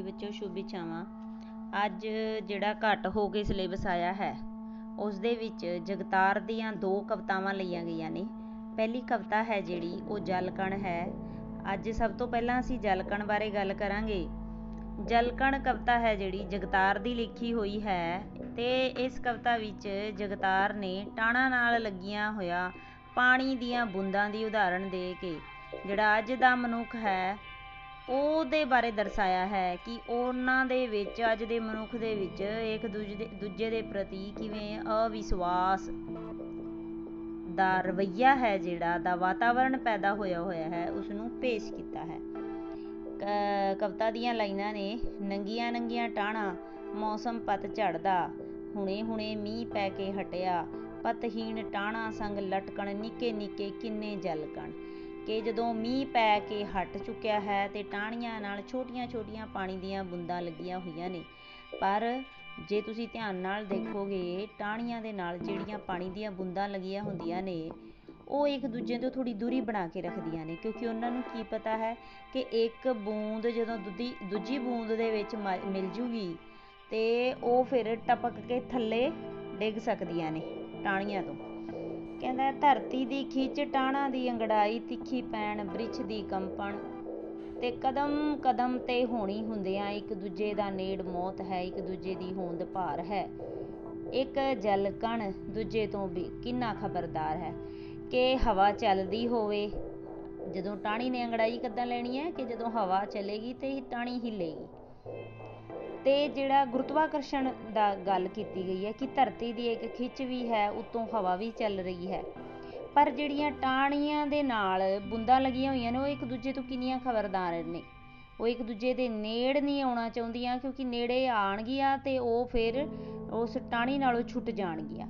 ਜੀ ਬੱਚੋ ਸ਼ੁਭ ਇਛਾਵਾਂ। ਅੱਜ ਜਿਹੜਾ ਘੱਟ ਹੋ ਕੇ ਸਿਲੇਬਸ ਆਇਆ ਹੈ, ਉਸ ਦੇ ਵਿੱਚ ਜਗਤਾਰ ਦੀਆਂ ਦੋ ਕਵਿਤਾਵਾਂ ਲਈਆਂ ਗਈਆਂ ਨੇ। ਪਹਿਲੀ ਕਵਿਤਾ ਹੈ ਜਿਹੜੀ, ਉਹ ਜਲਕਣ ਹੈ। ਅੱਜ ਸਭ ਤੋਂ ਪਹਿਲਾਂ ਅਸੀਂ ਜਲਕਣ ਬਾਰੇ ਗੱਲ ਕਰਾਂਗੇ। ਜਲਕਣ ਕਵਿਤਾ ਹੈ ਜਿਹੜੀ, ਜਗਤਾਰ ਦੀ ਲਿਖੀ ਹੋਈ ਹੈ ਤੇ ਇਸ ਕਵਿਤਾ ਵਿੱਚ ਜਗਤਾਰ ਨੇ ਟਾਣਾ ਨਾਲ ਲੱਗੀਆਂ ਹੋਇਆ ਪਾਣੀ ਦੀਆਂ ਬੂੰਦਾਂ ਦੀ ਉਦਾਹਰਣ ਦੇ ਕੇ, ਜਿਹੜਾ ਅੱਜ ਦਾ ਮਨੁੱਖ ਹੈ ਉਹਦੇ ਬਾਰੇ ਦਰਸਾਇਆ ਹੈ ਕਿ ਉਹਨਾਂ ਦੇ ਵਿੱਚ, ਅੱਜ ਦੇ ਮਨੁੱਖ ਦੇ ਵਿੱਚ, ਇੱਕ ਦੂਜੇ ਦੇ ਦੂਜੇ ਦੇ ਪ੍ਰਤੀ ਕਿਵੇਂ ਅਵਿਸ਼ਵਾਸ ਦਾ ਰਵਈਆ ਹੈ ਜਿਹੜਾ, ਦਾ ਵਾਤਾਵਰਣ ਪੈਦਾ ਹੋਇਆ ਹੋਇਆ ਹੈ ਉਸ ਨੂੰ ਪੇਸ਼ ਕੀਤਾ ਹੈ। ਕਵਿਤਾ ਦੀਆਂ ਲਾਈਨਾਂ ਨੇ ਨੰਗੀਆਂ ਨੰਗੀਆਂ ਟਾਣਾ ਮੌਸਮ ਪਤ ਝੜਦਾ ਹੁਣੇ ਹੁਣੇ ਮੀਂਹ ਪੈ ਕੇ ਹਟਿਆ, ਪਤਹੀਣ ਟਾਣਾ ਸੰਗ ਲਟਕਣ ਨਿੱਕੇ ਨਿੱਕੇ ਕਿੰਨੇ ਜਲਕਣ ਕਿ ਜਦੋਂ ਮੀਂਹ ਪੈ ਕੇ ਹਟ ਚੁੱਕਿਆ ਹੈ ਤੇ ਟਾਹਣੀਆਂ ਨਾਲ ਛੋਟੀਆਂ-ਛੋਟੀਆਂ ਪਾਣੀ ਦੀਆਂ ਬੂੰਦਾਂ ਲੱਗੀਆਂ ਹੋਈਆਂ ਨੇ। ਪਰ ਜੇ ਤੁਸੀਂ ਧਿਆਨ ਨਾਲ ਦੇਖੋਗੇ, ਟਾਹਣੀਆਂ ਦੇ ਨਾਲ ਜਿਹੜੀਆਂ ਪਾਣੀ ਦੀਆਂ ਬੂੰਦਾਂ ਲੱਗੀਆਂ ਹੁੰਦੀਆਂ ਨੇ, ਉਹ ਇੱਕ ਦੂਜੇ ਤੋਂ ਥੋੜੀ ਦੂਰੀ ਬਣਾ ਕੇ ਰੱਖਦੀਆਂ ਨੇ। ਕਿਉਂਕਿ ਉਹਨਾਂ ਨੂੰ ਕੀ ਪਤਾ ਹੈ ਕਿ ਇੱਕ ਬੂੰਦ ਜਦੋਂ ਦੂਜੀ ਦੂਜੀ ਬੂੰਦ ਦੇ ਵਿੱਚ ਮਿਲ ਜੂਗੀ ਤੇ ਉਹ ਫਿਰ ਟਪਕ ਕੇ ਥੱਲੇ ਡਿੱਗ ਸਕਦੀਆਂ ਨੇ ਟਾਹਣੀਆਂ ਤੋਂ। ਕਹਿੰਦਾ ਧਰਤੀ ਦੀ ਖਿੱਚ ਟਾਣਾ ਦੀ ਅੰਗੜਾਈ, ਤਿੱਖੀ ਪੈਣ ਬ੍ਰਿਛ ਦੀ ਕੰਪਣ। ਤੇ ਕਦਮ ਕਦਮ ਤੇ ਹੋਣੀ ਹੁੰਦਿਆਂ ਇੱਕ ਦੂਜੇ ਦਾ ਨੇੜ ਮੌਤ ਹੈ, ਇੱਕ ਦੂਜੇ ਦੀ ਹੋਂਦ ਭਾਰ ਹੈ। ਇੱਕ ਜਲ ਕਣ ਦੂਜੇ ਤੋਂ ਵੀ ਕਿੰਨਾ ਖਬਰਦਾਰ ਹੈ ਕਿ ਹਵਾ ਚੱਲਦੀ ਹੋਵੇ। ਜਦੋਂ ਟਾਣੀ ਨੇ ਅੰਗੜਾਈ ਕਿੱਦਾਂ ਲੈਣੀ ਹੈ ਕਿ ਜਦੋਂ ਹਵਾ ਚੱਲੇਗੀ ਤੇ ਟਾਣੀ ਹਿੱਲੇਗੀ? ਤੇ ਜਿਹੜਾ ਗੁਰਤਵਾਕਰਸ਼ਣ ਦਾ ਗੱਲ ਕੀਤੀ ਗਈ ਹੈ ਕਿ ਧਰਤੀ ਦੀ ਇੱਕ ਖਿੱਚ ਵੀ ਹੈ, ਉਤੋਂ ਹਵਾ ਵੀ ਚੱਲ ਰਹੀ ਹੈ। ਪਰ ਜਿਹੜੀਆਂ ਟਾਹਣੀਆਂ ਦੇ ਨਾਲ ਬੁੰਦਾਂ ਲੱਗੀਆਂ ਹੋਈਆਂ ਨੇ, ਉਹ ਇੱਕ ਦੂਜੇ ਤੋਂ ਕਿੰਨੀਆਂ ਖਬਰਦਾਰ ਨੇ? ਉਹ ਇੱਕ ਦੂਜੇ ਦੇ ਨੇੜ ਨਹੀਂ ਆਉਣਾ ਚਾਹੁੰਦੀਆਂ, ਕਿਉਂਕਿ ਨੇੜੇ ਆਣਗੀਆਂ ਤੇ ਉਹ ਫਿਰ ਉਸ ਟਾਹਣੀ ਨਾਲੋਂ ਛੁੱਟ ਜਾਣਗੀਆਂ।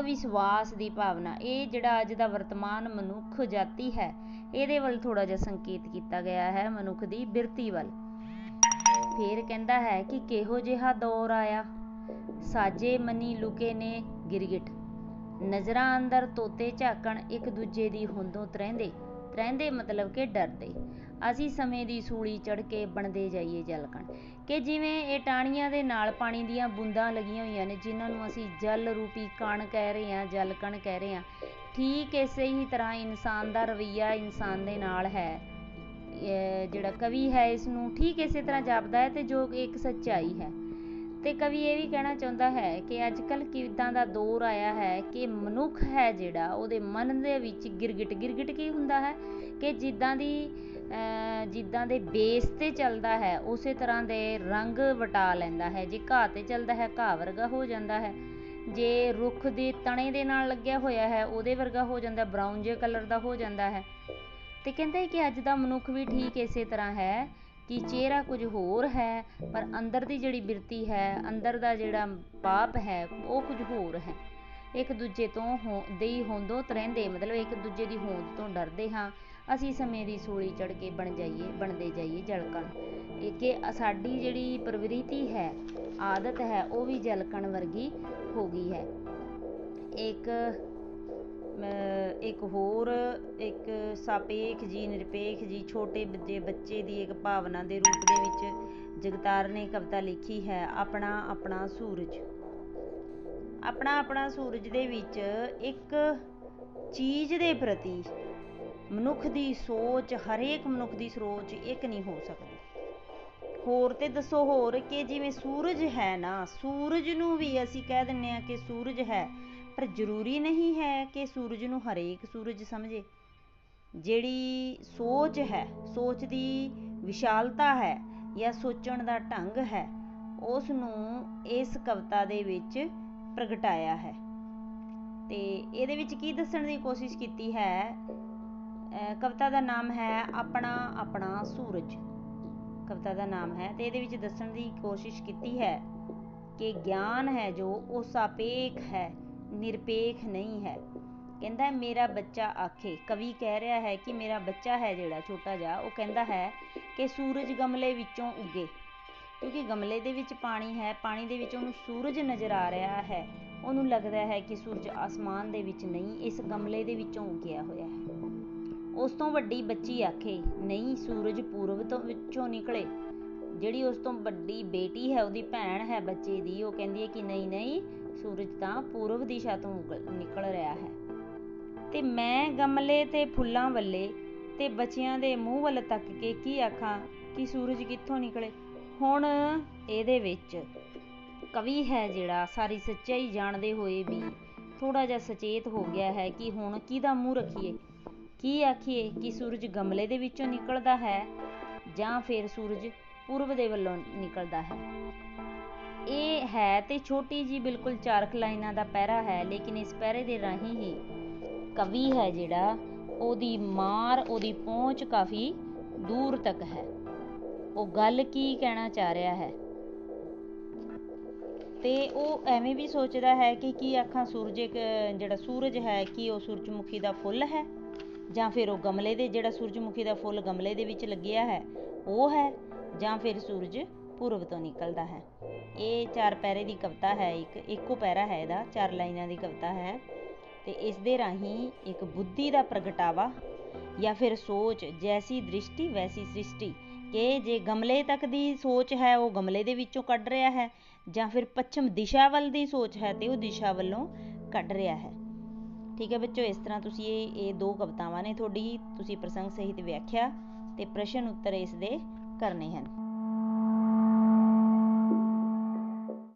ਅਵਿਸ਼ਵਾਸ ਦੀ ਭਾਵਨਾ, ਇਹ ਜਿਹੜਾ ਅੱਜ ਦਾ ਵਰਤਮਾਨ ਮਨੁੱਖ ਜਾਤੀ ਹੈ, ਇਹਦੇ ਵੱਲ ਥੋੜਾ ਜਿਹਾ ਸੰਕੇਤ ਕੀਤਾ ਗਿਆ ਹੈ, ਮਨੁੱਖ ਦੀ ਬਿਰਤੀ ਵੱਲ। ਫੇਰ ਕਹਿੰਦਾ ਹੈ ਕਿ ਕਿਹੋ ਜਿਹਾ ਦੌਰ ਆਇਆ। ਸਾਜੇ ਮਨੀ ਲੁਕੇ ਨੇ ਗਿਰਗਿਟ। ਨਜ਼ਰਾਂ ਅੰਦਰ ਤੋਤੇ ਝਾਕਣ ਇੱਕ ਦੂਜੇ ਦੀ ਹੁੰਦੋਂ ਤਰਹਿੰਦੇ। ਤਰਹਿੰਦੇ ਮਤਲਬ ਕਿ ਡਰਦੇ। ਅਸੀਂ ਸਮੇਂ ਦੀ ਸੂਲੀ ਚੜ ਕੇ ਬਣਦੇ ਜਾਈਏ ਜਲਕਣ। ਕਿ ਜਿਵੇਂ ਇਹ ਟਾਣੀਆਂ ਦੇ ਨਾਲ ਪਾਣੀ ਦੀਆਂ ਬੂੰਦਾਂ ਲੱਗੀਆਂ ਹੋਈਆਂ ਨੇ, ਜਿਨ੍ਹਾਂ ਨੂੰ ਅਸੀਂ ਜਲ ਰੂਪੀ ਕਣ ਕਹਿ ਰਹੇ ਹਾਂ, ਜਲਕਣ ਕਹਿ ਰਹੇ ਹਾਂ। ਠੀਕ ਇਸੇ ਹੀ ਤਰ੍ਹਾਂ ਇਨਸਾਨ ਦਾ ਰਵਈਆ ਇਨਸਾਨ ਦੇ ਨਾਲ ਹੈ। ਜਿਹੜਾ ਕਵੀ ਹੈ ਇਸ ਨੂੰ ਠੀਕ ਇਸੇ ਤਰ੍ਹਾਂ ਜਾਪਦਾ ਹੈ ਤੇ ਜੋ ਇੱਕ ਸੱਚਾਈ ਹੈ। ਤੇ ਕਵੀ ਇਹ ਵੀ ਕਹਿਣਾ ਚਾਹੁੰਦਾ ਹੈ ਕਿ ਅੱਜ ਕੱਲ ਕਿਦਾਂ ਦਾ ਦੌਰ ਆਇਆ ਹੈ ਕਿ ਮਨੁੱਖ ਹੈ ਜਿਹੜਾ, ਉਹਦੇ ਮਨ ਦੇ ਵਿੱਚ ਗਿਰਗਿਟ ਗਿਰਗਿਟ ਕੀ ਹੁੰਦਾ ਹੈ ਕਿ ਜਿੱਦਾਂ ਦੀ ਜਿੱਦਾਂ ਦੇ ਬੇਸ ਤੇ ਚੱਲਦਾ ਹੈ, ਉਸੇ ਤਰ੍ਹਾਂ ਦੇ ਰੰਗ ਵਟਾ ਲੈਂਦਾ ਹੈ। ਜੇ ਘਾਹ ਤੇ ਚੱਲਦਾ ਹੈ, ਘਾਹ ਵਰਗਾ ਹੋ ਜਾਂਦਾ ਹੈ। ਜੇ ਰੁੱਖ ਦੇ ਤਣੇ ਦੇ ਨਾਲ ਲੱਗਿਆ ਹੋਇਆ ਹੈ, ਉਹਦੇ ਵਰਗਾ ਹੋ ਜਾਂਦਾ, ਬਰਾਊਨ ਜੇ ਕਲਰ ਦਾ ਹੋ ਜਾਂਦਾ ਹੈ। ਤੇ ਕਹਿੰਦੇ ਕਿ ਅੱਜ ਦਾ ਮਨੁੱਖ ਵੀ ਠੀਕ ਇਸੇ ਤਰ੍ਹਾਂ ਹੈ ਕਿ ਚਿਹਰਾ ਕੁਝ ਹੋਰ ਹੈ, ਪਰ ਅੰਦਰ ਦੀ ਜਿਹੜੀ ਬਿਰਤੀ ਹੈ, ਅੰਦਰ ਦਾ ਜਿਹੜਾ ਪਾਪ ਹੈ, ਉਹ ਕੁਝ ਹੋਰ ਹੈ। ਇੱਕ ਦੂਜੇ ਤੋਂ ਦੇ ਹੋਂਦੋ ਤਰਹਿੰਦੇ, ਮਤਲਬ ਇੱਕ ਦੂਜੇ ਦੀ ਹੋਂਦ ਤੋਂ ਡਰਦੇ ਹਾਂ, ਅਸੀਂ ਸਮੇਂ ਦੀ ਸੂਲੀ ਚੜ ਕੇ ਬਣ ਜਾਈਏ, ਬਣਦੇ ਜਾਈਏ ਜਲਕਣ ਇਹ ਕਿ ਸਾਡੀ ਜਿਹੜੀ ਪ੍ਰਵਿਰਤੀ ਹੈ, ਆਦਤ ਹੈ, ਉਹ ਵੀ ਜਲਕਣ ਵਰਗੀ ਹੋ ਗਈ ਹੈ। ਇੱਕ ਇੱਕ ਹੋਰ, ਇੱਕ ਸਾਪੇਖ ਜੀ, ਨਿਰਪੇਖ ਜੀ, ਛੋਟੇ ਬੱਚੇ ਬੱਚੇ ਦੀ ਇੱਕ ਭਾਵਨਾ ਦੇ ਰੂਪ ਦੇ ਵਿੱਚ ਜਗਤਾਰ ਨੇ ਕਵਿਤਾ ਲਿਖੀ ਹੈ, ਆਪਣਾ ਆਪਣਾ ਸੂਰਜ। ਆਪਣਾ ਆਪਣਾ ਸੂਰਜ ਦੇ ਵਿੱਚ ਇੱਕ ਚੀਜ਼ ਦੇ ਪ੍ਰਤੀ ਮਨੁੱਖ ਦੀ ਸੋਚ, ਹਰੇਕ ਮਨੁੱਖ ਦੀ ਸੋਚ ਇੱਕ ਨਹੀਂ ਹੋ ਸਕਦੀ। ਹੋਰ ਤੇ ਦੱਸੋ ਹੋਰ ਕਿ ਜਿਵੇਂ ਸੂਰਜ ਹੈ ਨਾ, ਸੂਰਜ ਨੂੰ ਵੀ ਅਸੀਂ ਕਹਿ ਦਿੰਨੇ ਆ ਕਿ ਸੂਰਜ ਹੈ ਪਰ ਜ਼ਰੂਰੀ ਨਹੀਂ ਹੈ ਕਿ ਸੂਰਜ ਨੂੰ ਹਰੇਕ ਸੂਰਜ ਸਮਝੇ। ਜਿਹੜੀ ਸੋਚ ਹੈ, ਸੋਚ ਦੀ ਵਿਸ਼ਾਲਤਾ ਹੈ ਜਾਂ ਸੋਚਣ ਦਾ ਢੰਗ ਹੈ ਉਸ ਨੂੰ ਇਸ ਕਵਿਤਾ ਦੇ ਵਿੱਚ ਪ੍ਰਗਟਾਇਆ ਹੈ। ਤੇ ਇਹਦੇ ਵਿੱਚ ਕੀ ਦੱਸਣ ਦੀ ਕੋਸ਼ਿਸ਼ ਕੀਤੀ ਹੈ? ਕਵਿਤਾ ਦਾ ਨਾਮ ਹੈ ਆਪਣਾ ਆਪਣਾ ਸੂਰਜ। ਕਵਿਤਾ ਦਾ ਨਾਮ ਹੈ ਤੇ ਇਹਦੇ ਵਿੱਚ ਦੱਸਣ ਦੀ ਕੋਸ਼ਿਸ਼ ਕੀਤੀ ਹੈ ਕਿ ਗਿਆਨ ਹੈ ਜੋ ਉਹ ਸਾਪੇਖ ਹੈ ਨਿਰਪੇਖ ਨਹੀਂ ਹੈ। ਕਹਿੰਦਾ ਮੇਰਾ ਬੱਚਾ ਆਖੇ। ਕਵੀ ਕਹਿ ਰਿਹਾ ਹੈ ਕਿ ਮੇਰਾ ਬੱਚਾ ਹੈ ਜਿਹੜਾ ਛੋਟਾ ਜਿਹਾ, ਉਹ ਕਹਿੰਦਾ ਹੈ ਕਿ ਸੂਰਜ ਗਮਲੇ ਵਿੱਚੋਂ ਉੱਗੇ। ਕਿਉਂਕਿ ਗਮਲੇ ਦੇ ਵਿੱਚ ਪਾਣੀ ਹੈ, ਪਾਣੀ ਦੇ ਵਿੱਚ ਉਹਨੂੰ ਸੂਰਜ ਨਜ਼ਰ ਆ ਰਿਹਾ ਹੈ। ਉਹਨੂੰ ਲੱਗਦਾ ਹੈ ਕਿ ਸੂਰਜ ਆਸਮਾਨ ਦੇ ਵਿੱਚ ਨਹੀਂ, ਇਸ ਗਮਲੇ ਦੇ ਵਿੱਚੋਂ ਉੱਗਿਆ ਹੋਇਆ ਹੈ। ਉਸ ਤੋਂ ਵੱਡੀ ਬੱਚੀ ਆਖੇ, ਨਹੀਂ, ਸੂਰਜ ਪੂਰਬ ਤੋਂ ਵਿੱਚੋਂ ਨਿਕਲੇ। ਜਿਹੜੀ ਉਸ ਤੋਂ ਵੱਡੀ ਬੇਟੀ ਹੈ, ਉਹਦੀ ਭੈਣ ਹੈ ਬੱਚੇ ਦੀ, ਉਹ ਕਹਿੰਦੀ ਹੈ ਕਿ ਨਹੀਂ ਨਹੀਂ ਸੂਰਜ ਤਾਂ ਪੂਰਬ ਦਿਸ਼ਾ ਤੋਂ ਉਗਲ- ਨਿਕਲ ਰਿਹਾ ਹੈ। ਤੇ ਮੈਂ ਗਮਲੇ ਤੇ ਫੁੱਲਾਂ ਵੱਲੇ ਤੇ ਬੱਚਿਆਂ ਦੇ ਮੂੰਹ ਵੱਲ ਤੱਕ ਕੇ ਕੀ ਆਖਾਂ ਕਿ ਸੂਰਜ ਕਿੱਥੋਂ ਨਿਕਲੇ? ਹੁਣ ਇਹਦੇ ਵਿੱਚ ਕਵੀ ਹੈ ਜਿਹੜਾ, ਸਾਰੀ ਸੱਚਾਈ ਜਾਣਦੇ ਹੋਏ ਵੀ ਥੋੜਾ ਜਿਹਾ ਸੁਚੇਤ ਹੋ ਗਿਆ ਹੈ ਕਿ ਹੁਣ ਕਿਹਦਾ ਮੂੰਹ ਰੱਖੀਏ? ਕੀ ਆਖੀਏ ਕਿ ਸੂਰਜ ਗਮਲੇ ਦੇ ਵਿੱਚੋਂ ਨਿਕਲਦਾ ਹੈ ਜਾਂ ਫਿਰ ਸੂਰਜ ਪੂਰਬ ਦੇ ਵੱਲੋਂ ਨਿਕਲਦਾ ਹੈ? ਇਹ ਹੈ ਤੇ ਛੋਟੀ ਜੀ ਬਿਲਕੁਲ ਚਾਰ ਕੁ ਲਾਈਨਾਂ ਦਾ ਪੈਰਾ ਹੈ, ਲੇਕਿਨ ਇਸ ਪੈਰੇ ਦੇ ਰਾਹੀਂ ਹੀ ਕਵੀ ਹੈ ਜਿਹੜਾ, ਉਹਦੀ ਮਾਰ, ਉਹਦੀ ਪਹੁੰਚ ਕਾਫੀ ਦੂਰ ਤੱਕ ਹੈ। ਉਹ ਗੱਲ ਕੀ ਕਹਿਣਾ ਚਾਹ ਰਿਹਾ ਹੈ? ਤੇ ਉਹ ਐਵੇਂ ਵੀ ਸੋਚਦਾ ਹੈ ਕਿ ਕੀ ਆਖਾਂ ਸੂਰਜ ਇੱਕ ਜਿਹੜਾ ਸੂਰਜ ਹੈ, ਕੀ ਉਹ ਸੂਰਜਮੁਖੀ ਦਾ ਫੁੱਲ ਹੈ? ਜਾਂ ਫਿਰ ਉਹ ਗਮਲੇ ਦੇ, ਜਿਹੜਾ ਸੂਰਜਮੁਖੀ ਦਾ ਫੁੱਲ ਗਮਲੇ ਦੇ ਵਿੱਚ ਲੱਗਿਆ ਹੈ, ਉਹ ਹੈ? ਜਾਂ ਫਿਰ ਸੂਰਜ ਪੂਰਬ ਤੋਂ ਨਿਕਲਦਾ ਹੈ। ਇਹ ਚਾਰ ਪੈਰੇ ਦੀ ਕਵਿਤਾ ਹੈ, ਇੱਕ ਇੱਕੋ ਪੈਰਾ ਹੈ ਇਹਦਾ, ਚਾਰ ਲਾਈਨਾਂ ਦੀ ਕਵਿਤਾ ਹੈ। ਤੇ ਇਸ ਦੇ ਰਾਹੀਂ ਇੱਕ ਬੁੱਧੀ ਦਾ ਪ੍ਰਗਟਾਵਾ ਜਾਂ ਫਿਰ ਸੋਚ, ਜੈਸੀ ਦ੍ਰਿਸ਼ਟੀ ਵੈਸੀ ਸ੍ਰਿਸ਼ਟੀ, ਕਿ ਜੇ ਗਮਲੇ ਤੱਕ ਦੀ ਸੋਚ ਹੈ, ਉਹ ਗਮਲੇ ਦੇ ਵਿੱਚੋਂ ਕੱਢ ਰਿਹਾ ਹੈ, ਜਾਂ ਫਿਰ ਪੱਛਮ ਦਿਸ਼ਾ ਵੱਲ ਦੀ ਸੋਚ ਹੈ, ਤੇ ਉਹ ਦਿਸ਼ਾ ਵੱਲੋਂ ਕੱਢ ਰਿਹਾ ਹੈ। ਠੀਕ ਹੈ ਬੱਚੋ, ਇਸ ਤਰ੍ਹਾਂ ਤੁਸੀਂ ਇਹ ਇਹ ਦੋ ਕਵਿਤਾਵਾਂ ਨੇ ਤੁਹਾਡੀ, ਤੁਸੀਂ ਪ੍ਰਸੰਗ ਸਹਿਤ ਵਿਆਖਿਆ ਤੇ ਪ੍ਰਸ਼ਨ ਉੱਤਰ ਇਸ ਦੇ ਕਰਨੇ ਹਨ।